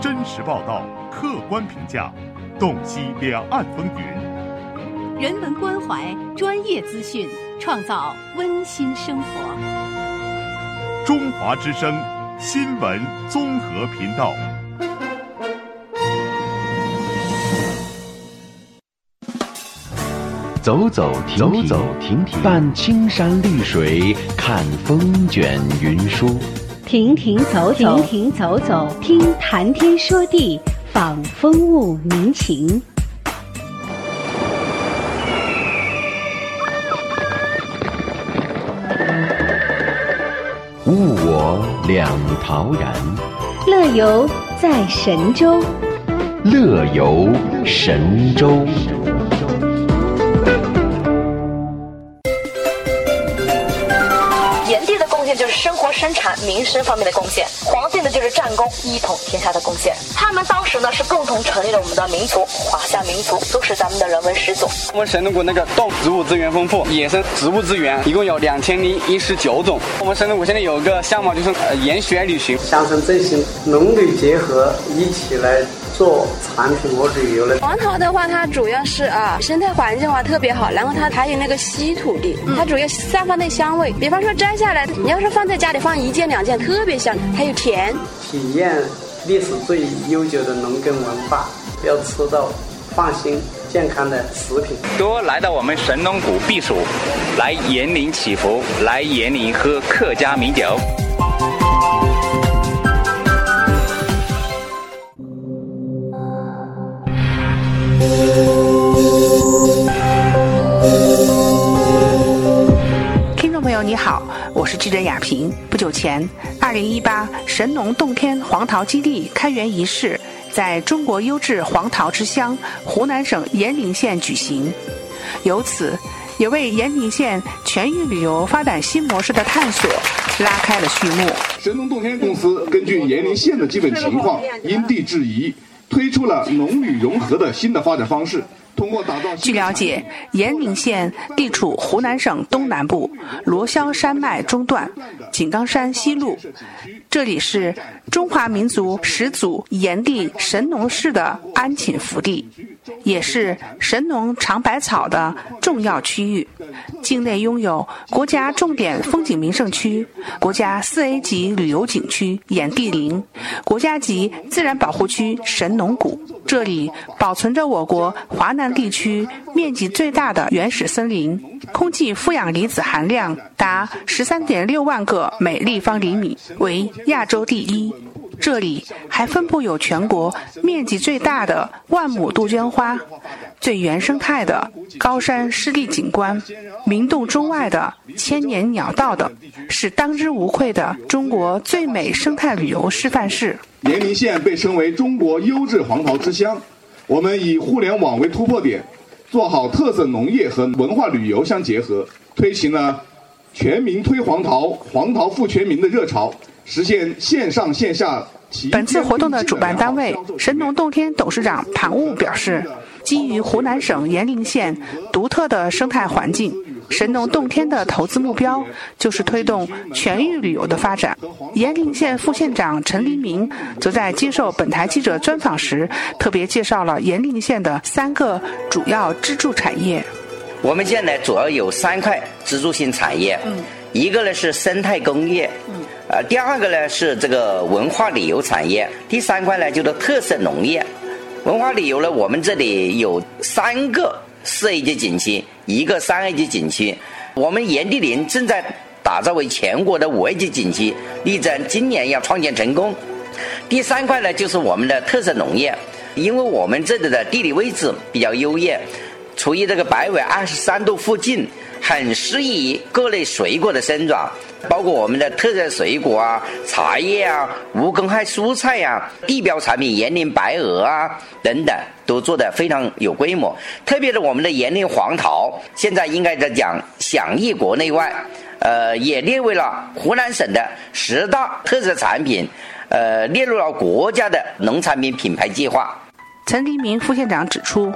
真实报道，客观评价，洞悉两岸风云。人文关怀，专业资讯，创造温馨生活。中华之声新闻综合频道。走走停停，走走停停伴青山绿水，看风卷云舒。停停走走，停停走走，听谈天说地，访风物民情。物我两陶然，乐游在神州。乐游神州。就是生活、生产、民生方面的贡献。黄帝呢，就是战功、一统天下的贡献。他们当时呢，是共同成立了我们的民族——华夏民族，都是咱们的人文始祖。我们神农谷那个动植物资源丰富，野生植物资源一共有两千零一十九种。我们神农谷现在有个项目，就是呃研学旅行，乡村振兴，农旅结合，一起来。做产品和旅游的黄桃的话，它主要是啊，生态环境的话特别好，然后它还有那个稀土地，它主要散发那香味。比方说摘下来，你要是放在家里放一件两件，特别香，还有甜。体验历史最悠久的农耕文化，要吃到放心健康的食品。多来到我们神农谷避暑，来延陵祈福，来延陵喝客家名酒。是记者雅萍。不久前，二零一八神农洞天黄桃基地开园仪式在中国优质黄桃之乡湖南省炎陵县举行，由此也为炎陵县全域旅游发展新模式的探索拉开了序幕。神农洞天公司根据炎陵县的基本情况，因地制宜，推出了农旅融合的新的发展方式。据了解，延陵县地处湖南省东南部，罗霄山脉中段，井冈山西麓，这里是中华民族始祖炎帝神农氏的安寝福地，也是神农尝百草的重要区域。境内拥有国家重点风景名胜区、国家四 A 级旅游景区炎帝陵、国家级自然保护区神农谷，这里保存着我国华南。地区面积最大的原始森林，空气负氧离子含量达十三点六万个每立方厘米，为亚洲第一。这里还分布有全国面积最大的万亩杜鹃花，最原生态的高山湿地景观，名动中外的千年鸟道等，是当之无愧的中国最美生态旅游示范市。延陵县被称为中国优质黄桃之乡。我们以互联网为突破点，做好特色农业和文化旅游相结合，推行了全民推黄桃、黄桃富全民的热潮，实现线上线下。本次活动的主办单位神农洞天董事长庞悟表示，基于湖南省炎陵县独特的生态环境。神农洞天的投资目标就是推动全域旅游的发展。炎陵县副县长陈黎明则在接受本台记者专访时，特别介绍了炎陵县的三个主要支柱产业。我们现在，主要有三块支柱性产业，一个呢是生态工业，呃，第二个呢是这个文化旅游产业，第三块呢就是特色农业。文化旅游呢，我们这里有三个。四 A 级景区，一个三 A 级景区，我们炎帝陵正在打造为全国的五 A 级景区，力争今年要创建成功。第三块呢，就是我们的特色农业，因为我们这里的地理位置比较优越，处于这个北纬二十三度附近，很适宜各类水果的生长。包括我们的特色水果啊、茶叶啊、无公害蔬菜呀、地标产品延陵白鹅啊等等，都做得非常有规模。特别是我们的延陵黄桃，现在应该在讲享誉国内外，呃，也列为了湖南省的十大特色产品，呃，列入了国家的农产品品牌计划。陈黎明副县长指出，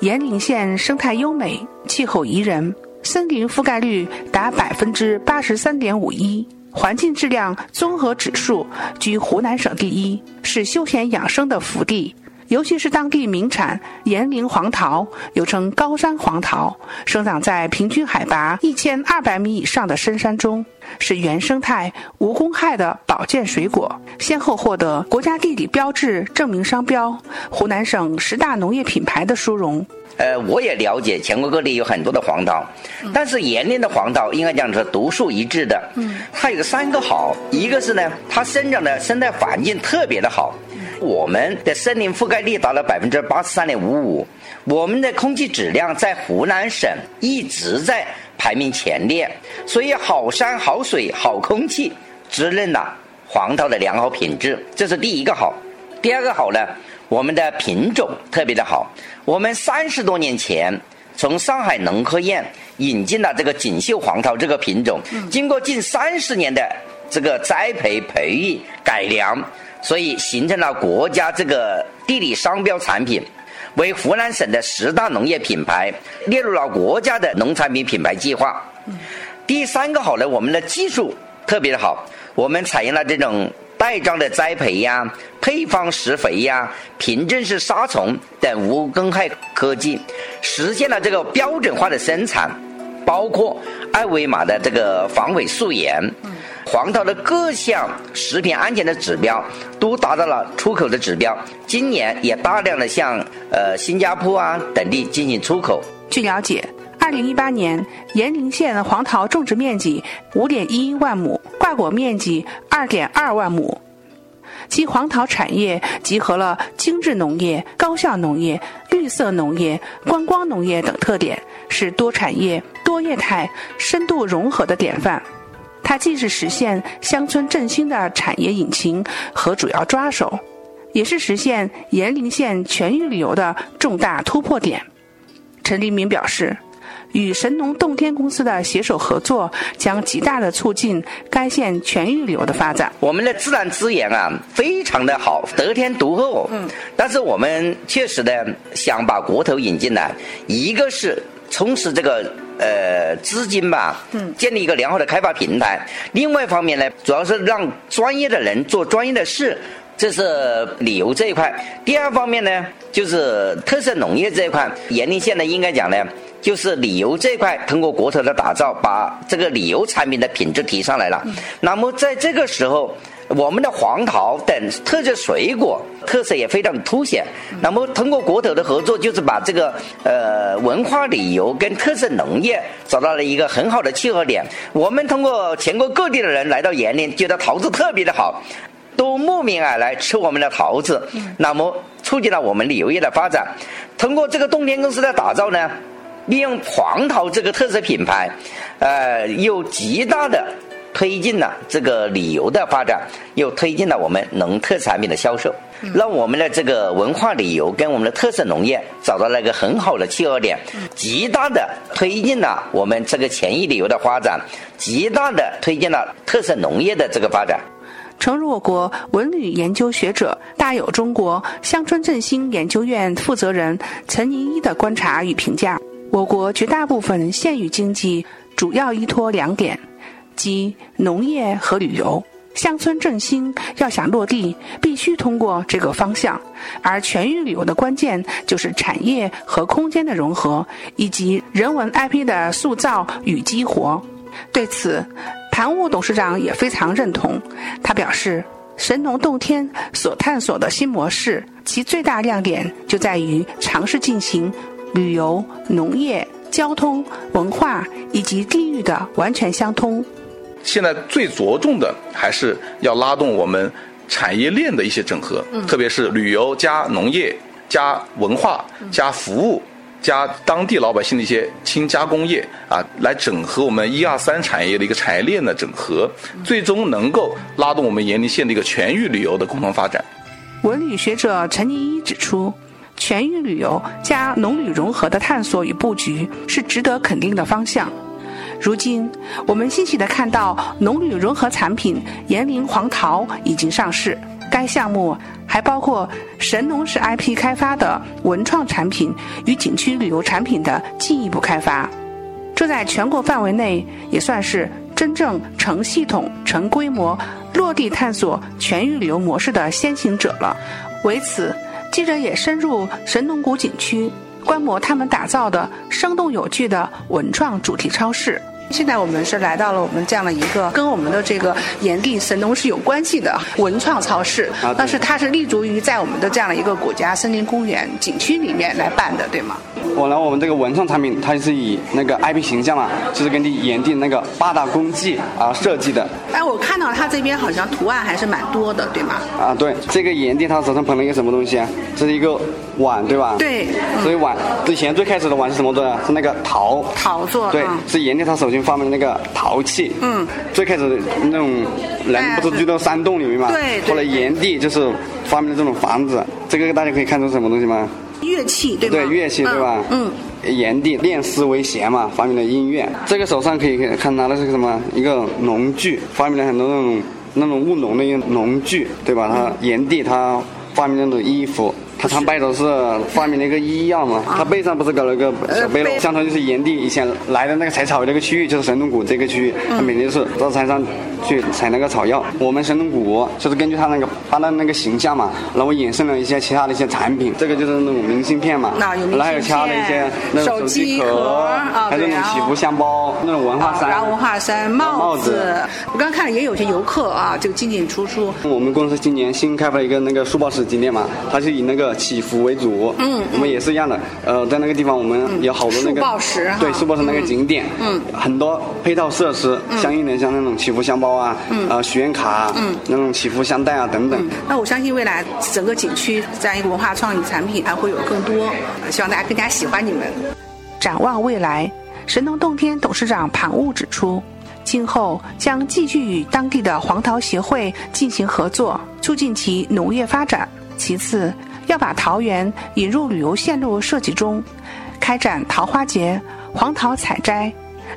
炎陵县生态优美，气候宜人。森林覆盖率达百分之八十三点五一，环境质量综合指数居湖南省第一，是休闲养生的福地。尤其是当地名产岩陵黄桃，又称高山黄桃，生长在平均海拔一千二百米以上的深山中，是原生态、无公害的保健水果，先后获得国家地理标志证明商标、湖南省十大农业品牌的殊荣。呃，我也了解全国各地有很多的黄桃，但是岩陵的黄桃应该讲是独树一帜的。嗯，它有三个好，一个是呢，它生长的生态环境特别的好。我们的森林覆盖率达到百分之八十三点五五，我们的空气质量在湖南省一直在排名前列，所以好山好水好空气，滋润了黄桃的良好品质，这是第一个好。第二个好呢，我们的品种特别的好。我们三十多年前从上海农科院引进了这个锦绣黄桃这个品种，经过近三十年的这个栽培、培育、改良。所以形成了国家这个地理商标产品，为湖南省的十大农业品牌，列入了国家的农产品品牌计划。第三个好呢，我们的技术特别的好，我们采用了这种袋装的栽培呀、配方施肥呀、凭证式杀虫等无公害科技，实现了这个标准化的生产，包括二维码的这个防伪溯源。嗯黄桃的各项食品安全的指标都达到了出口的指标，今年也大量的向呃新加坡啊等地进行出口。据了解，二零一八年岩陵县黄桃种植面积五点一万亩，挂果面积二点二万亩，其黄桃产业集合了精致农业、高效农业、绿色农业、观光农业等特点，是多产业、多业态、深度融合的典范。它既是实现乡村振兴的产业引擎和主要抓手，也是实现岩陵县全域旅游的重大突破点。陈黎明表示，与神农洞天公司的携手合作，将极大的促进该县全域旅游的发展。我们的自然资源啊，非常的好，得天独厚。嗯，但是我们确实呢，想把国投引进来，一个是充实这个。呃，资金吧，嗯，建立一个良好的开发平台。另外一方面呢，主要是让专业的人做专业的事，这是旅游这一块。第二方面呢，就是特色农业这一块。岩陵县呢，应该讲呢，就是旅游这一块，通过国投的打造，把这个旅游产品的品质提上来了。那么在这个时候。我们的黄桃等特色水果特色也非常凸显。那么通过国投的合作，就是把这个呃文化旅游跟特色农业找到了一个很好的契合点。我们通过全国各地的人来到岩林，觉得桃子特别的好，都慕名而来吃我们的桃子。那么促进了我们旅游业的发展。通过这个洞天公司的打造呢，利用黄桃这个特色品牌，呃，有极大的。推进了这个旅游的发展，又推进了我们农特产品的销售，让我们的这个文化旅游跟我们的特色农业找到了一个很好的契合点，极大的推进了我们这个前域旅游的发展，极大的推进了特色农业的这个发展。诚如我国文旅研究学者、大有中国乡村振兴研究院负责人陈宁一的观察与评价，我国绝大部分县域经济主要依托两点。即农业和旅游，乡村振兴要想落地，必须通过这个方向。而全域旅游的关键就是产业和空间的融合，以及人文 IP 的塑造与激活。对此，盘务董事长也非常认同。他表示，神农洞天所探索的新模式，其最大亮点就在于尝试进行旅游、农业、交通、文化以及地域的完全相通。现在最着重的还是要拉动我们产业链的一些整合，特别是旅游加农业加文化加服务加当地老百姓的一些轻加工业啊，来整合我们一二三产业的一个产业链的整合，最终能够拉动我们延陵县的一个全域旅游的共同发展。文旅学者陈宁一指出，全域旅游加农旅融合的探索与布局是值得肯定的方向。如今，我们欣喜地看到农旅融合产品炎陵黄桃已经上市。该项目还包括神农氏 IP 开发的文创产品与景区旅游产品的进一步开发，这在全国范围内也算是真正成系统、成规模、落地探索全域旅游模式的先行者了。为此，记者也深入神农谷景区，观摩他们打造的生动有趣的文创主题超市。现在我们是来到了我们这样的一个跟我们的这个炎帝神农是有关系的文创超市，啊但是它是立足于在我们的这样的一个国家森林公园景区里面来办的，对吗？我来，我们这个文创产品，它是以那个 IP 形象嘛，就是根据炎帝那个八大功绩而设计的。哎，我看到它这边好像图案还是蛮多的，对吗？啊，对，这个炎帝他手上捧了一个什么东西啊？这是一个碗，对吧？对嗯所以碗之前最开始的碗是什么做的？是那个陶。陶做对嗯，是炎帝他首先发明的那个陶器。嗯。最开始那种人不是住到山洞里面嘛？对对后来炎帝就是发明了这种房子，这个大家可以看出什么东西吗？乐器对吧？对乐器对吧？嗯。炎帝练丝为弦嘛，发明了音乐。这个手上可以看拿的是个什么？一个农具，发明了很多那种那种务农的一个农具，对吧？他炎帝他发明那种衣服。他穿背头是发明了一个医药嘛，他背上不是搞了个小背篓，相当于就是炎帝以前来的那个采草药那个区域，就是神农谷这个区域，他每天就是到山上去采那个草药。我们神农谷就是根据他那个他的那个形象嘛，然后衍生了一些其他的一些产品，这个就是那种明信片嘛，然后还有其他的一些那种手机壳还有那种祈福香包，那种文化衫，然后文化衫、帽帽子我刚刚看了也有些游客啊，就进进出出。我们公司今年新开发了一个那个书包式景点嘛，它是以那个祈福为主。嗯我们也是一样的。呃，在那个地方我们有好多那个宝石对，树报石那个景点，嗯，很多配套设施，相应的像那种祈福箱包啊，嗯呃，许愿卡，嗯，那种祈福箱袋啊等等。那我相信未来整个景区这样一个文化创意产品还会有更多，希望大家更加喜欢你们。展望未来，神农洞天董事长庞悟指出，今后将继续与当地的黄桃协会进行合作，促进其农业发展。其次，要把桃园引入旅游线路设计中，开展桃花节、黄桃采摘、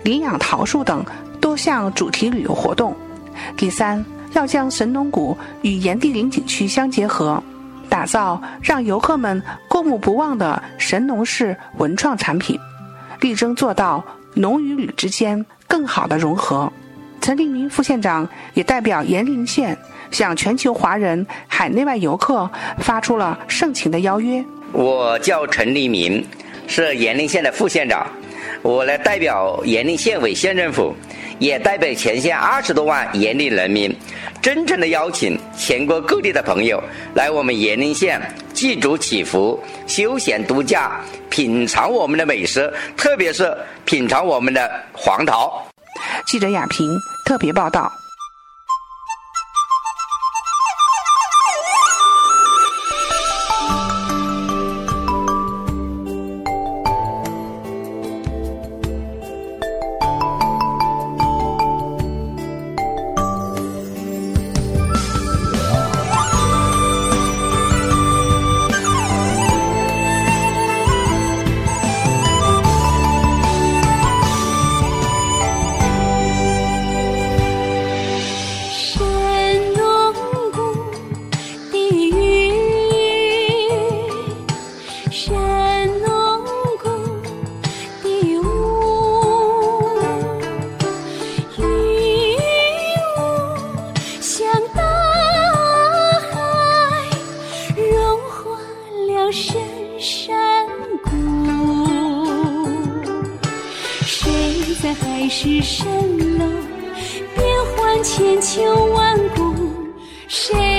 领养桃树等多项主题旅游活动。第三，要将神农谷与炎帝陵景区相结合，打造让游客们过目不忘的神农式文创产品，力争做到农与旅之间更好的融合。陈立明副县长也代表延陵县向全球华人、海内外游客发出了盛情的邀约。我叫陈立明，是延陵县的副县长。我来代表延陵县委县政府，也代表全县二十多万延陵人民，真诚的邀请全国各地的朋友来我们延陵县祭祖祈福、休闲度假，品尝我们的美食，特别是品尝我们的黄桃。记者亚平特别报道。海市蜃楼，变幻千秋万古。谁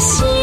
心。